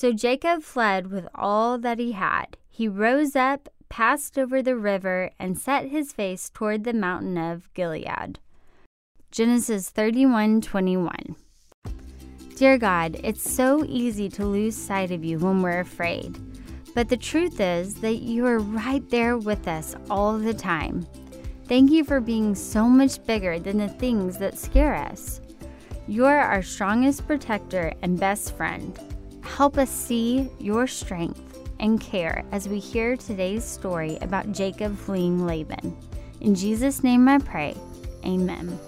So Jacob fled with all that he had. He rose up, passed over the river, and set his face toward the mountain of Gilead. Genesis 31:21. Dear God, it's so easy to lose sight of you when we're afraid. But the truth is that you are right there with us all the time. Thank you for being so much bigger than the things that scare us. You are our strongest protector and best friend. Help us see your strength and care as we hear today's story about Jacob fleeing Laban. In Jesus' name I pray. Amen.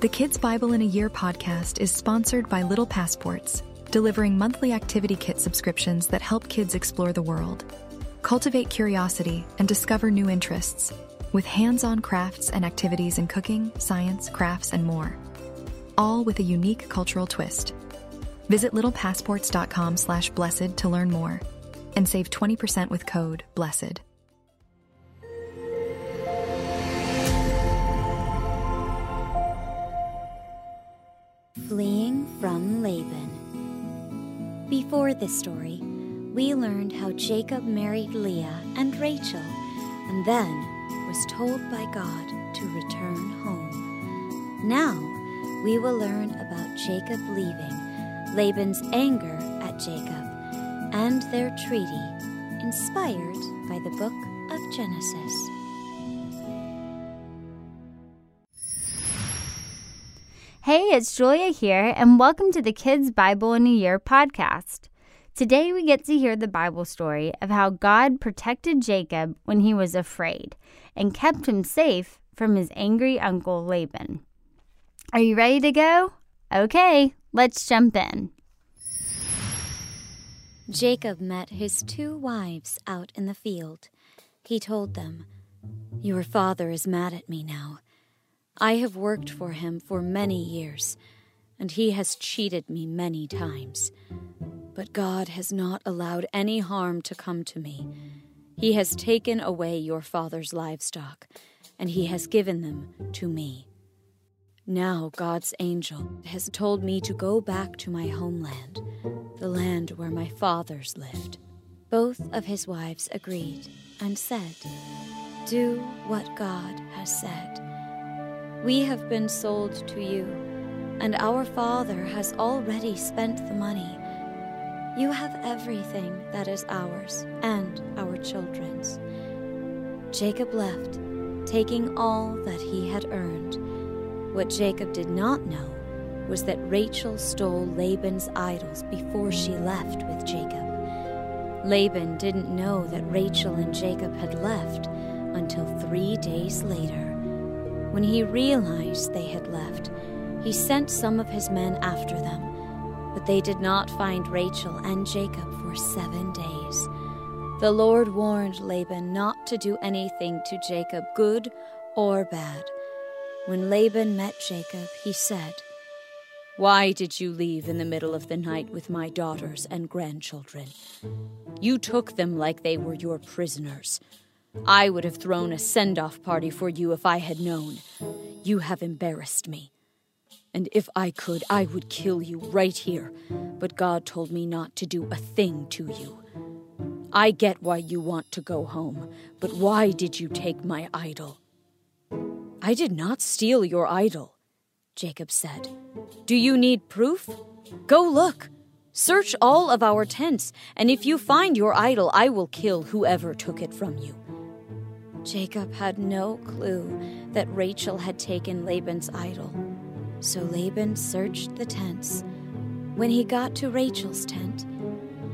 The Kids Bible in a Year podcast is sponsored by Little Passports, delivering monthly activity kit subscriptions that help kids explore the world, cultivate curiosity, and discover new interests, with hands on crafts and activities in cooking, science, crafts, and more. All with a unique cultural twist. Visit littlepassports.com slash blessed to learn more and save 20% with code BLESSED. Fleeing from Laban. Before this story, we learned how Jacob married Leah and Rachel and then was told by God to return home. Now, we will learn about Jacob leaving, Laban's anger at Jacob, and their treaty, inspired by the book of Genesis. Hey, it's Julia here, and welcome to the Kids Bible in a Year podcast. Today we get to hear the Bible story of how God protected Jacob when he was afraid and kept him safe from his angry uncle Laban. Are you ready to go? Okay, let's jump in. Jacob met his two wives out in the field. He told them, Your father is mad at me now. I have worked for him for many years, and he has cheated me many times. But God has not allowed any harm to come to me. He has taken away your father's livestock, and he has given them to me. Now God's angel has told me to go back to my homeland, the land where my fathers lived. Both of his wives agreed and said, Do what God has said. We have been sold to you, and our father has already spent the money. You have everything that is ours and our children's. Jacob left, taking all that he had earned. What Jacob did not know was that Rachel stole Laban's idols before she left with Jacob. Laban didn't know that Rachel and Jacob had left until three days later. When he realized they had left, he sent some of his men after them, but they did not find Rachel and Jacob for seven days. The Lord warned Laban not to do anything to Jacob, good or bad. When Laban met Jacob, he said, Why did you leave in the middle of the night with my daughters and grandchildren? You took them like they were your prisoners. I would have thrown a send off party for you if I had known. You have embarrassed me. And if I could, I would kill you right here. But God told me not to do a thing to you. I get why you want to go home, but why did you take my idol? I did not steal your idol, Jacob said. Do you need proof? Go look. Search all of our tents, and if you find your idol, I will kill whoever took it from you. Jacob had no clue that Rachel had taken Laban's idol. So Laban searched the tents. When he got to Rachel's tent,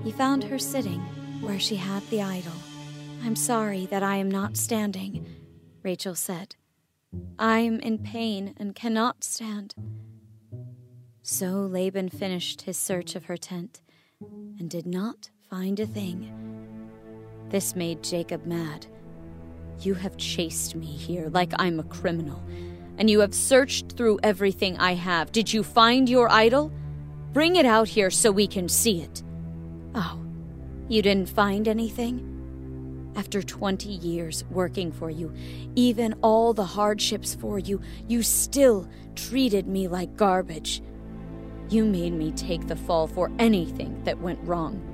he found her sitting where she had the idol. I'm sorry that I am not standing, Rachel said. I am in pain and cannot stand. So Laban finished his search of her tent and did not find a thing. This made Jacob mad. You have chased me here like I'm a criminal, and you have searched through everything I have. Did you find your idol? Bring it out here so we can see it. Oh, you didn't find anything? After 20 years working for you, even all the hardships for you, you still treated me like garbage. You made me take the fall for anything that went wrong.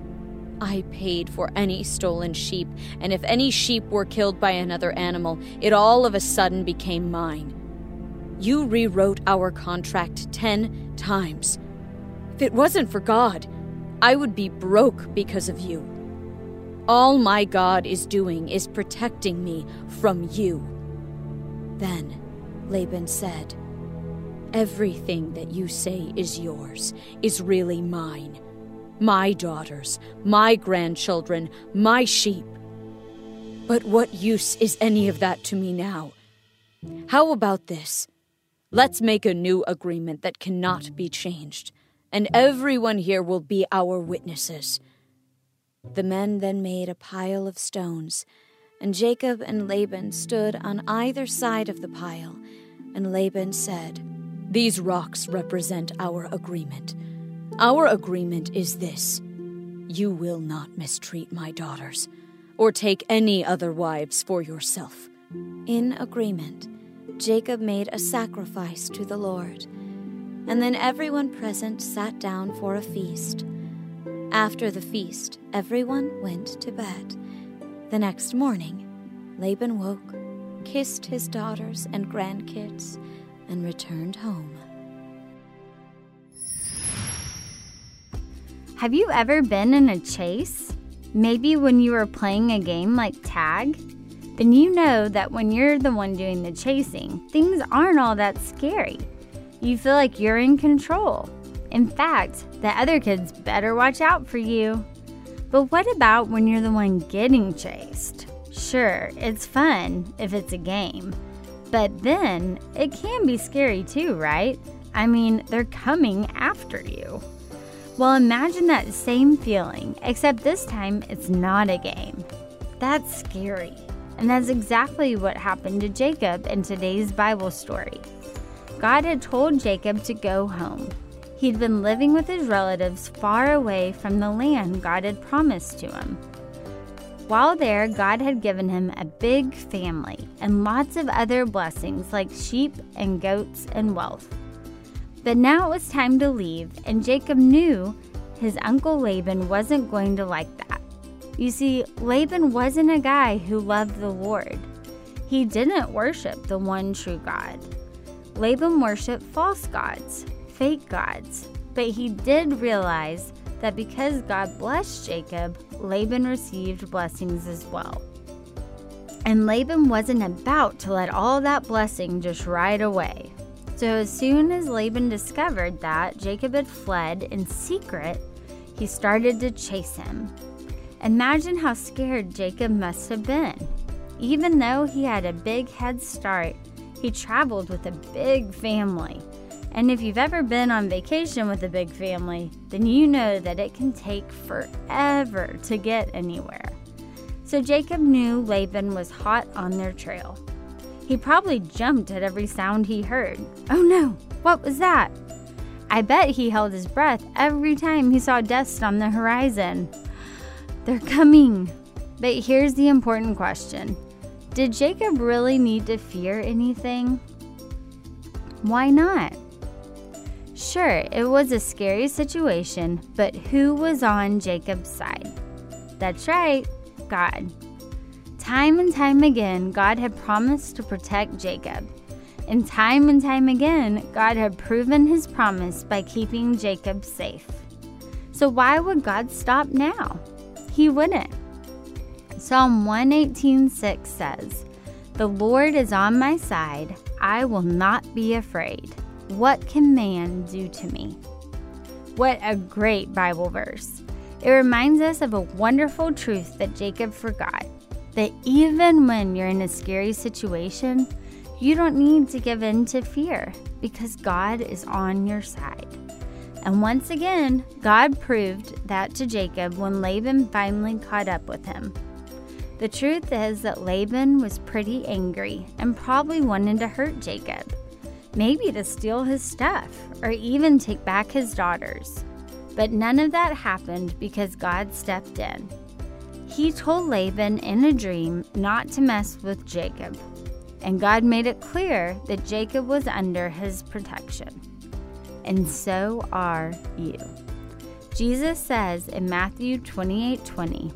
I paid for any stolen sheep, and if any sheep were killed by another animal, it all of a sudden became mine. You rewrote our contract ten times. If it wasn't for God, I would be broke because of you. All my God is doing is protecting me from you. Then Laban said, Everything that you say is yours is really mine. My daughters, my grandchildren, my sheep. But what use is any of that to me now? How about this? Let's make a new agreement that cannot be changed, and everyone here will be our witnesses. The men then made a pile of stones, and Jacob and Laban stood on either side of the pile. And Laban said, These rocks represent our agreement. Our agreement is this You will not mistreat my daughters, or take any other wives for yourself. In agreement, Jacob made a sacrifice to the Lord, and then everyone present sat down for a feast. After the feast, everyone went to bed. The next morning, Laban woke, kissed his daughters and grandkids, and returned home. Have you ever been in a chase? Maybe when you were playing a game like tag? Then you know that when you're the one doing the chasing, things aren't all that scary. You feel like you're in control. In fact, the other kids better watch out for you. But what about when you're the one getting chased? Sure, it's fun if it's a game. But then it can be scary too, right? I mean, they're coming after you. Well, imagine that same feeling, except this time it's not a game. That's scary. And that's exactly what happened to Jacob in today's Bible story. God had told Jacob to go home, He'd been living with his relatives far away from the land God had promised to him. While there, God had given him a big family and lots of other blessings like sheep and goats and wealth. But now it was time to leave, and Jacob knew his uncle Laban wasn't going to like that. You see, Laban wasn't a guy who loved the Lord. He didn't worship the one true God. Laban worshiped false gods, fake gods. But he did realize that because God blessed Jacob, Laban received blessings as well. And Laban wasn't about to let all that blessing just ride away. So as soon as Laban discovered that Jacob had fled in secret, he started to chase him. Imagine how scared Jacob must have been. Even though he had a big head start, he traveled with a big family. And if you've ever been on vacation with a big family, then you know that it can take forever to get anywhere. So Jacob knew Laban was hot on their trail. He probably jumped at every sound he heard. Oh no, what was that? I bet he held his breath every time he saw dust on the horizon. They're coming. But here's the important question Did Jacob really need to fear anything? Why not? Sure, it was a scary situation, but who was on Jacob's side? That's right, God. Time and time again, God had promised to protect Jacob. And time and time again, God had proven his promise by keeping Jacob safe. So why would God stop now? He wouldn't. Psalm 118:6 says, "The Lord is on my side; I will not be afraid." What can man do to me? What a great Bible verse. It reminds us of a wonderful truth that Jacob forgot that even when you're in a scary situation, you don't need to give in to fear because God is on your side. And once again, God proved that to Jacob when Laban finally caught up with him. The truth is that Laban was pretty angry and probably wanted to hurt Jacob maybe to steal his stuff or even take back his daughters. But none of that happened because God stepped in. He told Laban in a dream not to mess with Jacob, and God made it clear that Jacob was under his protection. and so are you. Jesus says in Matthew 28 20,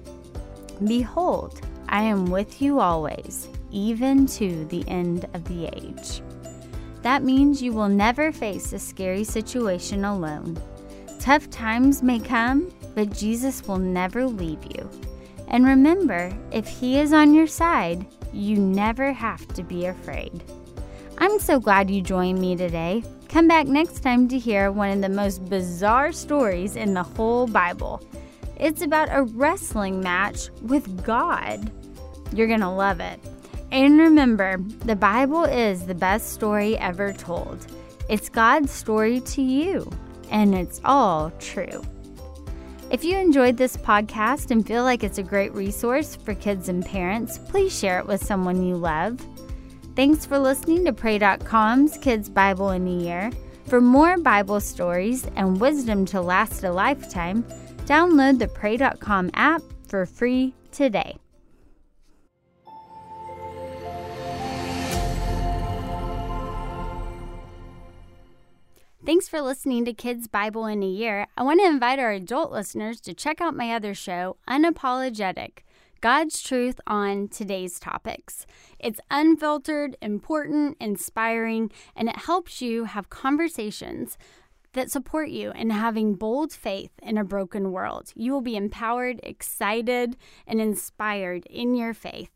Behold, I am with you always, even to the end of the age. That means you will never face a scary situation alone. Tough times may come, but Jesus will never leave you. And remember, if He is on your side, you never have to be afraid. I'm so glad you joined me today. Come back next time to hear one of the most bizarre stories in the whole Bible. It's about a wrestling match with God. You're going to love it. And remember, the Bible is the best story ever told. It's God's story to you, and it's all true. If you enjoyed this podcast and feel like it's a great resource for kids and parents, please share it with someone you love. Thanks for listening to Pray.com's Kids Bible in a Year. For more Bible stories and wisdom to last a lifetime, download the Pray.com app for free today. Thanks for listening to Kids Bible in a Year. I want to invite our adult listeners to check out my other show, Unapologetic. God's truth on today's topics. It's unfiltered, important, inspiring, and it helps you have conversations that support you in having bold faith in a broken world. You will be empowered, excited, and inspired in your faith.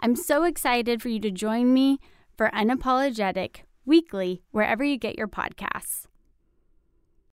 I'm so excited for you to join me for Unapologetic weekly wherever you get your podcasts.